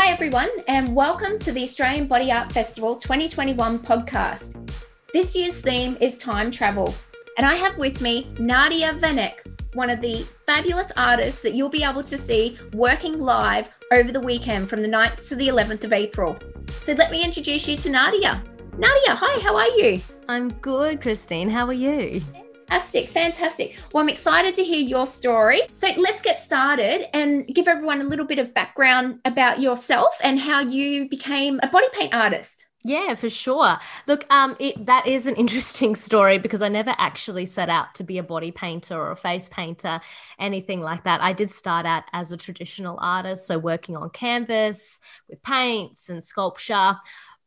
Hi, everyone, and welcome to the Australian Body Art Festival 2021 podcast. This year's theme is time travel, and I have with me Nadia Vanek, one of the fabulous artists that you'll be able to see working live over the weekend from the 9th to the 11th of April. So let me introduce you to Nadia. Nadia, hi, how are you? I'm good, Christine. How are you? Fantastic, fantastic. Well, I'm excited to hear your story. So let's get started and give everyone a little bit of background about yourself and how you became a body paint artist. Yeah, for sure. Look, um, it, that is an interesting story because I never actually set out to be a body painter or a face painter, anything like that. I did start out as a traditional artist, so working on canvas with paints and sculpture.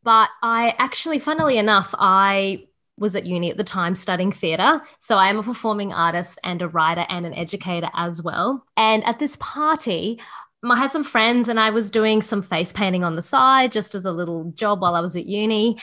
But I actually, funnily enough, I was at uni at the time studying theatre. So I am a performing artist and a writer and an educator as well. And at this party, I had some friends and I was doing some face painting on the side just as a little job while I was at uni.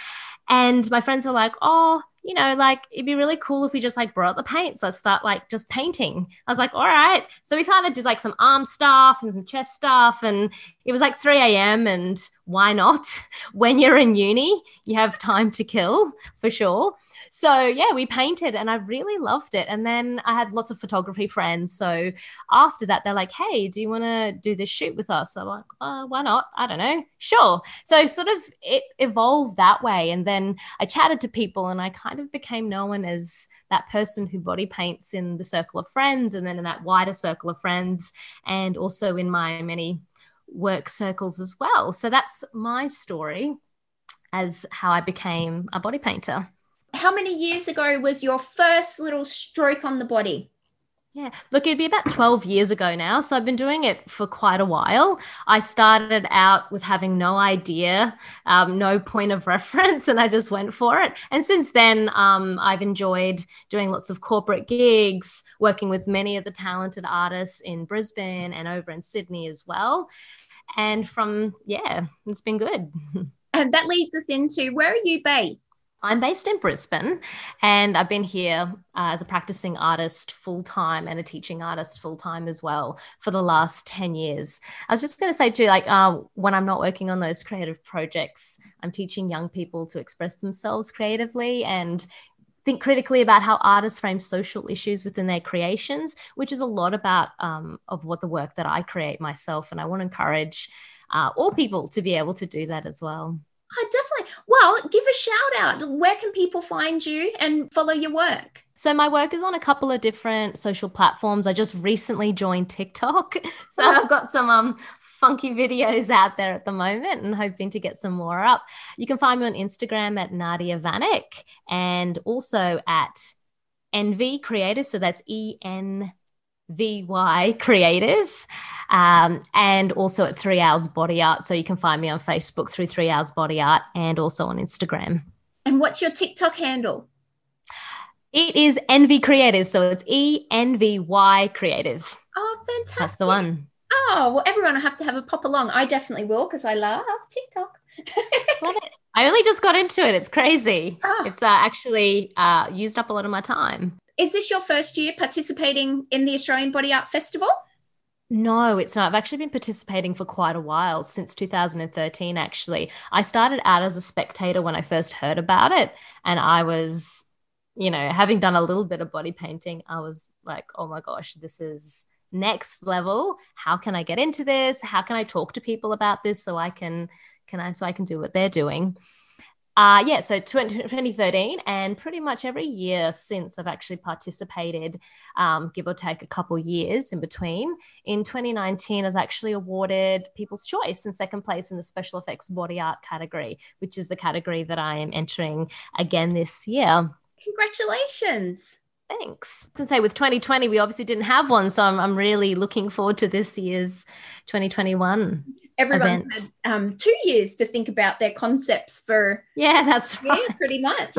And my friends were like, oh, you know, like it'd be really cool if we just like brought the paints. Let's start like just painting. I was like, all right. So we started to like some arm stuff and some chest stuff. And it was like 3 a.m. And why not? When you're in uni, you have time to kill for sure so yeah, we painted and I really loved it. And then I had lots of photography friends. So after that, they're like, hey, do you want to do this shoot with us? I'm like, uh, why not? I don't know. Sure. So sort of it evolved that way. And then I chatted to people and I kind of became known as that person who body paints in the circle of friends and then in that wider circle of friends and also in my many work circles as well. So that's my story as how I became a body painter how many years ago was your first little stroke on the body? Yeah, look, it'd be about 12 years ago now. So I've been doing it for quite a while. I started out with having no idea, um, no point of reference, and I just went for it. And since then, um, I've enjoyed doing lots of corporate gigs, working with many of the talented artists in Brisbane and over in Sydney as well. And from, yeah, it's been good. And that leads us into where are you based? I'm based in Brisbane and I've been here uh, as a practicing artist full time and a teaching artist full time as well for the last 10 years. I was just going to say, too, like uh, when I'm not working on those creative projects, I'm teaching young people to express themselves creatively and think critically about how artists frame social issues within their creations, which is a lot about um, of what the work that I create myself. And I want to encourage uh, all people to be able to do that as well. I definitely. Well, give a shout out. Where can people find you and follow your work? So my work is on a couple of different social platforms. I just recently joined TikTok. So I've got some um funky videos out there at the moment and hoping to get some more up. You can find me on Instagram at Nadia Vanek and also at Envy Creative. So that's E N V Y Creative um, and also at Three Hours Body Art. So you can find me on Facebook through Three Hours Body Art and also on Instagram. And what's your TikTok handle? It is Envy Creative. So it's E N V Y Creative. Oh, fantastic. That's the one. Oh, well, everyone will have to have a pop along. I definitely will because I love TikTok. love it. I only just got into it. It's crazy. Oh. It's uh, actually uh, used up a lot of my time. Is this your first year participating in the Australian Body Art Festival? No, it's not. I've actually been participating for quite a while, since 2013, actually. I started out as a spectator when I first heard about it. And I was, you know, having done a little bit of body painting, I was like, oh my gosh, this is next level. How can I get into this? How can I talk to people about this so I can can I so I can do what they're doing? Uh, yeah, so 20, 2013, and pretty much every year since I've actually participated, um, give or take a couple years in between. In 2019, I was actually awarded People's Choice in second place in the Special Effects Body Art category, which is the category that I am entering again this year. Congratulations. Thanks. To say with 2020, we obviously didn't have one. So I'm, I'm really looking forward to this year's 2021 everyone had um, two years to think about their concepts for yeah that's right. yeah, pretty much.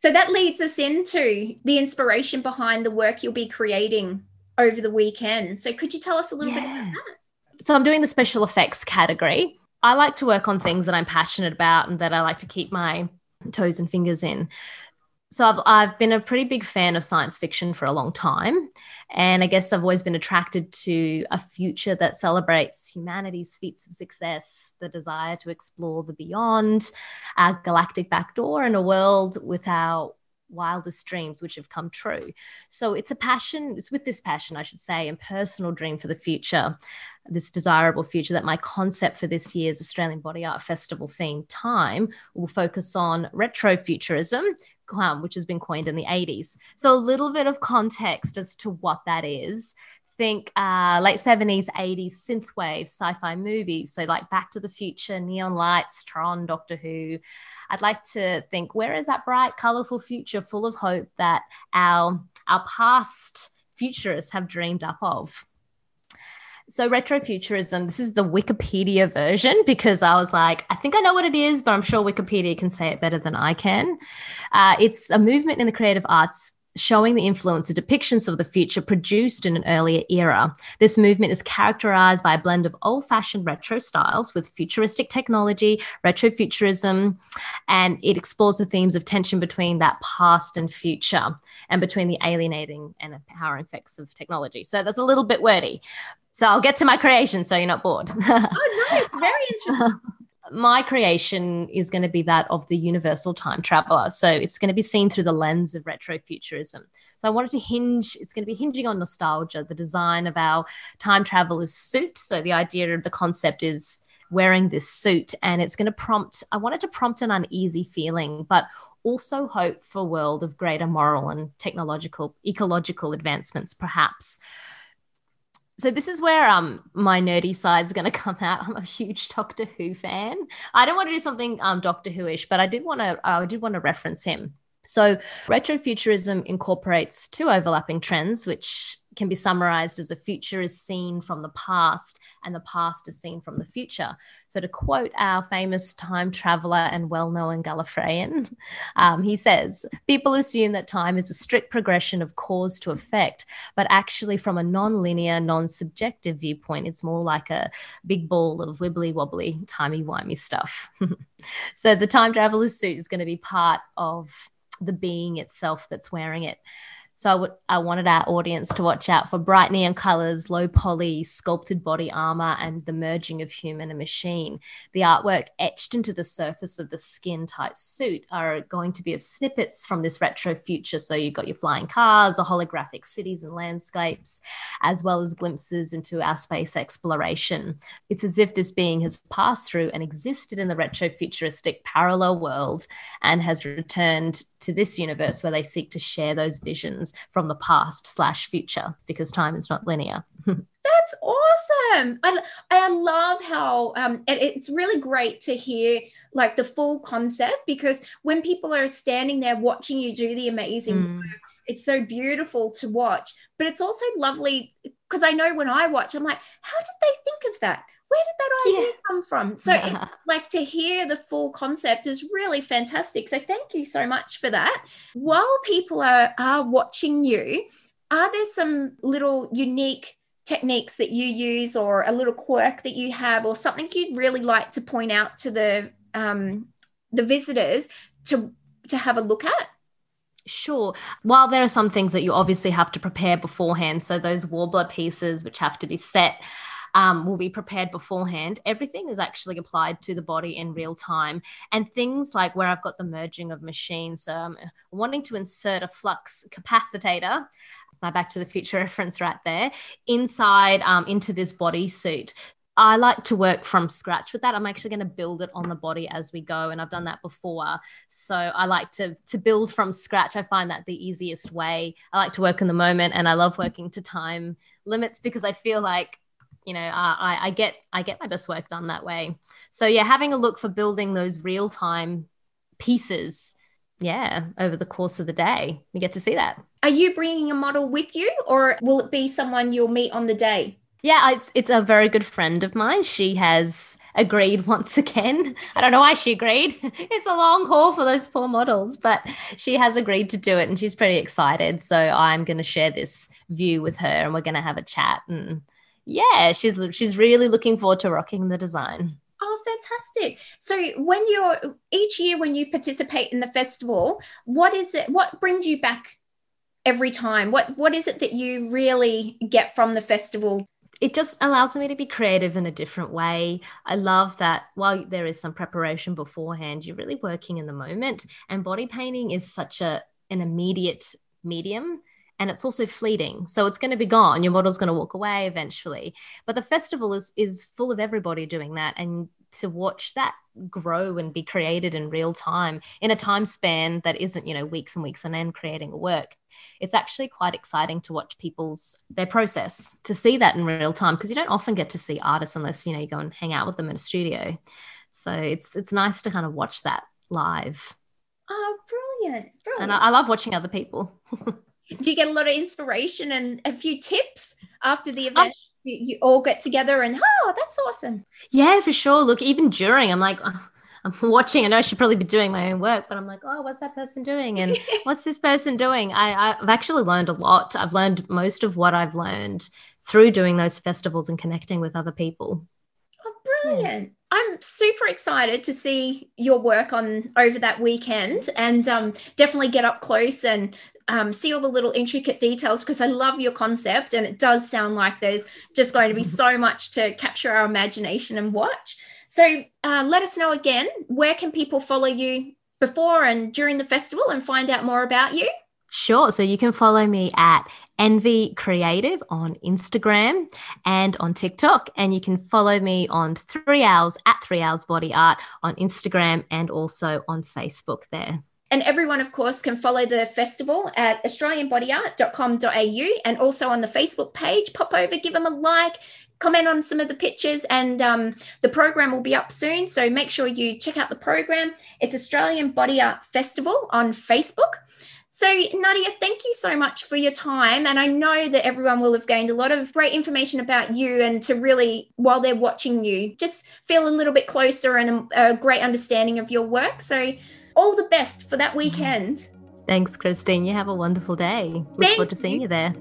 So that leads us into the inspiration behind the work you'll be creating over the weekend. So could you tell us a little yeah. bit about that? So i'm doing the special effects category. I like to work on things that i'm passionate about and that i like to keep my toes and fingers in. So I've, I've been a pretty big fan of science fiction for a long time. And I guess I've always been attracted to a future that celebrates humanity's feats of success, the desire to explore the beyond, our galactic backdoor, and a world without wildest dreams which have come true. So it's a passion, it's with this passion, I should say, and personal dream for the future, this desirable future that my concept for this year's Australian Body Art Festival theme time will focus on retrofuturism, um, which has been coined in the 80s. So a little bit of context as to what that is think uh, late 70s, 80s synthwave sci-fi movies. So like Back to the Future, Neon Lights, Tron, Doctor Who. I'd like to think where is that bright, colorful future full of hope that our our past futurists have dreamed up of. So, retrofuturism, this is the Wikipedia version because I was like, I think I know what it is, but I'm sure Wikipedia can say it better than I can. Uh, it's a movement in the creative arts showing the influence of depictions of the future produced in an earlier era. This movement is characterized by a blend of old fashioned retro styles with futuristic technology, retrofuturism, and it explores the themes of tension between that past and future and between the alienating and empowering effects of technology. So that's a little bit wordy. So I'll get to my creation so you're not bored. oh, no, very interesting my creation is going to be that of the universal time traveler. So it's going to be seen through the lens of retrofuturism. So I wanted to hinge, it's going to be hinging on nostalgia, the design of our time traveler's suit. So the idea of the concept is wearing this suit and it's going to prompt, I wanted to prompt an uneasy feeling, but also hope for a world of greater moral and technological, ecological advancements, perhaps so this is where um my nerdy side is going to come out. I'm a huge Doctor Who fan. I don't want to do something um Doctor Who-ish, but I did want to I did want to reference him. So retrofuturism incorporates two overlapping trends, which can be summarized as a future is seen from the past and the past is seen from the future. So, to quote our famous time traveler and well known Gallifreyan, um, he says, People assume that time is a strict progression of cause to effect, but actually, from a non linear, non subjective viewpoint, it's more like a big ball of wibbly wobbly, timey wimey stuff. so, the time traveler's suit is going to be part of the being itself that's wearing it. So I, w- I wanted our audience to watch out for bright neon colors, low poly, sculpted body armor, and the merging of human and machine. The artwork etched into the surface of the skin tight suit are going to be of snippets from this retro future. So you've got your flying cars, the holographic cities and landscapes, as well as glimpses into our space exploration. It's as if this being has passed through and existed in the retro futuristic parallel world and has returned to this universe where they seek to share those visions from the past slash future because time is not linear. That's awesome. I, I love how um, it, it's really great to hear like the full concept because when people are standing there watching you do the amazing mm. work, it's so beautiful to watch. But it's also lovely because I know when I watch, I'm like, how did they think of that? Where did that idea yeah. come from? So, it, like to hear the full concept is really fantastic. So, thank you so much for that. While people are are watching you, are there some little unique techniques that you use, or a little quirk that you have, or something you'd really like to point out to the um, the visitors to to have a look at? Sure. While there are some things that you obviously have to prepare beforehand, so those Worbla pieces which have to be set um, will be prepared beforehand. Everything is actually applied to the body in real time. And things like where I've got the merging of machines, so I'm wanting to insert a flux capacitor my back to the future reference right there inside um, into this bodysuit I like to work from scratch with that. I'm actually going to build it on the body as we go, and I've done that before. So I like to to build from scratch. I find that the easiest way. I like to work in the moment, and I love working to time limits because I feel like you know I, I get i get my best work done that way so yeah having a look for building those real time pieces yeah over the course of the day we get to see that are you bringing a model with you or will it be someone you'll meet on the day yeah it's it's a very good friend of mine she has agreed once again. I don't know why she agreed. It's a long haul for those poor models, but she has agreed to do it and she's pretty excited. So I'm going to share this view with her and we're going to have a chat and yeah, she's she's really looking forward to rocking the design. Oh, fantastic. So when you're each year when you participate in the festival, what is it what brings you back every time? What what is it that you really get from the festival? It just allows me to be creative in a different way. I love that while there is some preparation beforehand, you're really working in the moment. And body painting is such a an immediate medium and it's also fleeting. So it's going to be gone. Your model's going to walk away eventually. But the festival is is full of everybody doing that. And to watch that grow and be created in real time in a time span that isn't you know weeks and weeks and then creating a work it's actually quite exciting to watch people's their process to see that in real time. Because you don't often get to see artists unless you know you go and hang out with them in a studio. So it's it's nice to kind of watch that live. Oh brilliant, brilliant. and I, I love watching other people do you get a lot of inspiration and a few tips after the event? Oh. You, you, all get together and oh, that's awesome. Yeah, for sure. Look, even during, I'm like, oh, I'm watching. I know I should probably be doing my own work, but I'm like, oh, what's that person doing? And what's this person doing? I, I've actually learned a lot. I've learned most of what I've learned through doing those festivals and connecting with other people. Oh, brilliant. Yeah. I'm super excited to see your work on over that weekend and um, definitely get up close and um, see all the little intricate details because I love your concept and it does sound like there's just going to be so much to capture our imagination and watch. So uh, let us know again where can people follow you before and during the festival and find out more about you? Sure. So you can follow me at Envy Creative on Instagram and on TikTok. And you can follow me on Three Hours at Three Hours Body Art on Instagram and also on Facebook there. And everyone, of course, can follow the festival at australianbodyart.com.au and also on the Facebook page. Pop over, give them a like, comment on some of the pictures, and um, the program will be up soon. So make sure you check out the program. It's Australian Body Art Festival on Facebook. So, Nadia, thank you so much for your time. And I know that everyone will have gained a lot of great information about you and to really, while they're watching you, just feel a little bit closer and a, a great understanding of your work. So, all the best for that weekend. Thanks, Christine. You have a wonderful day. Look Thank forward to seeing you, you there.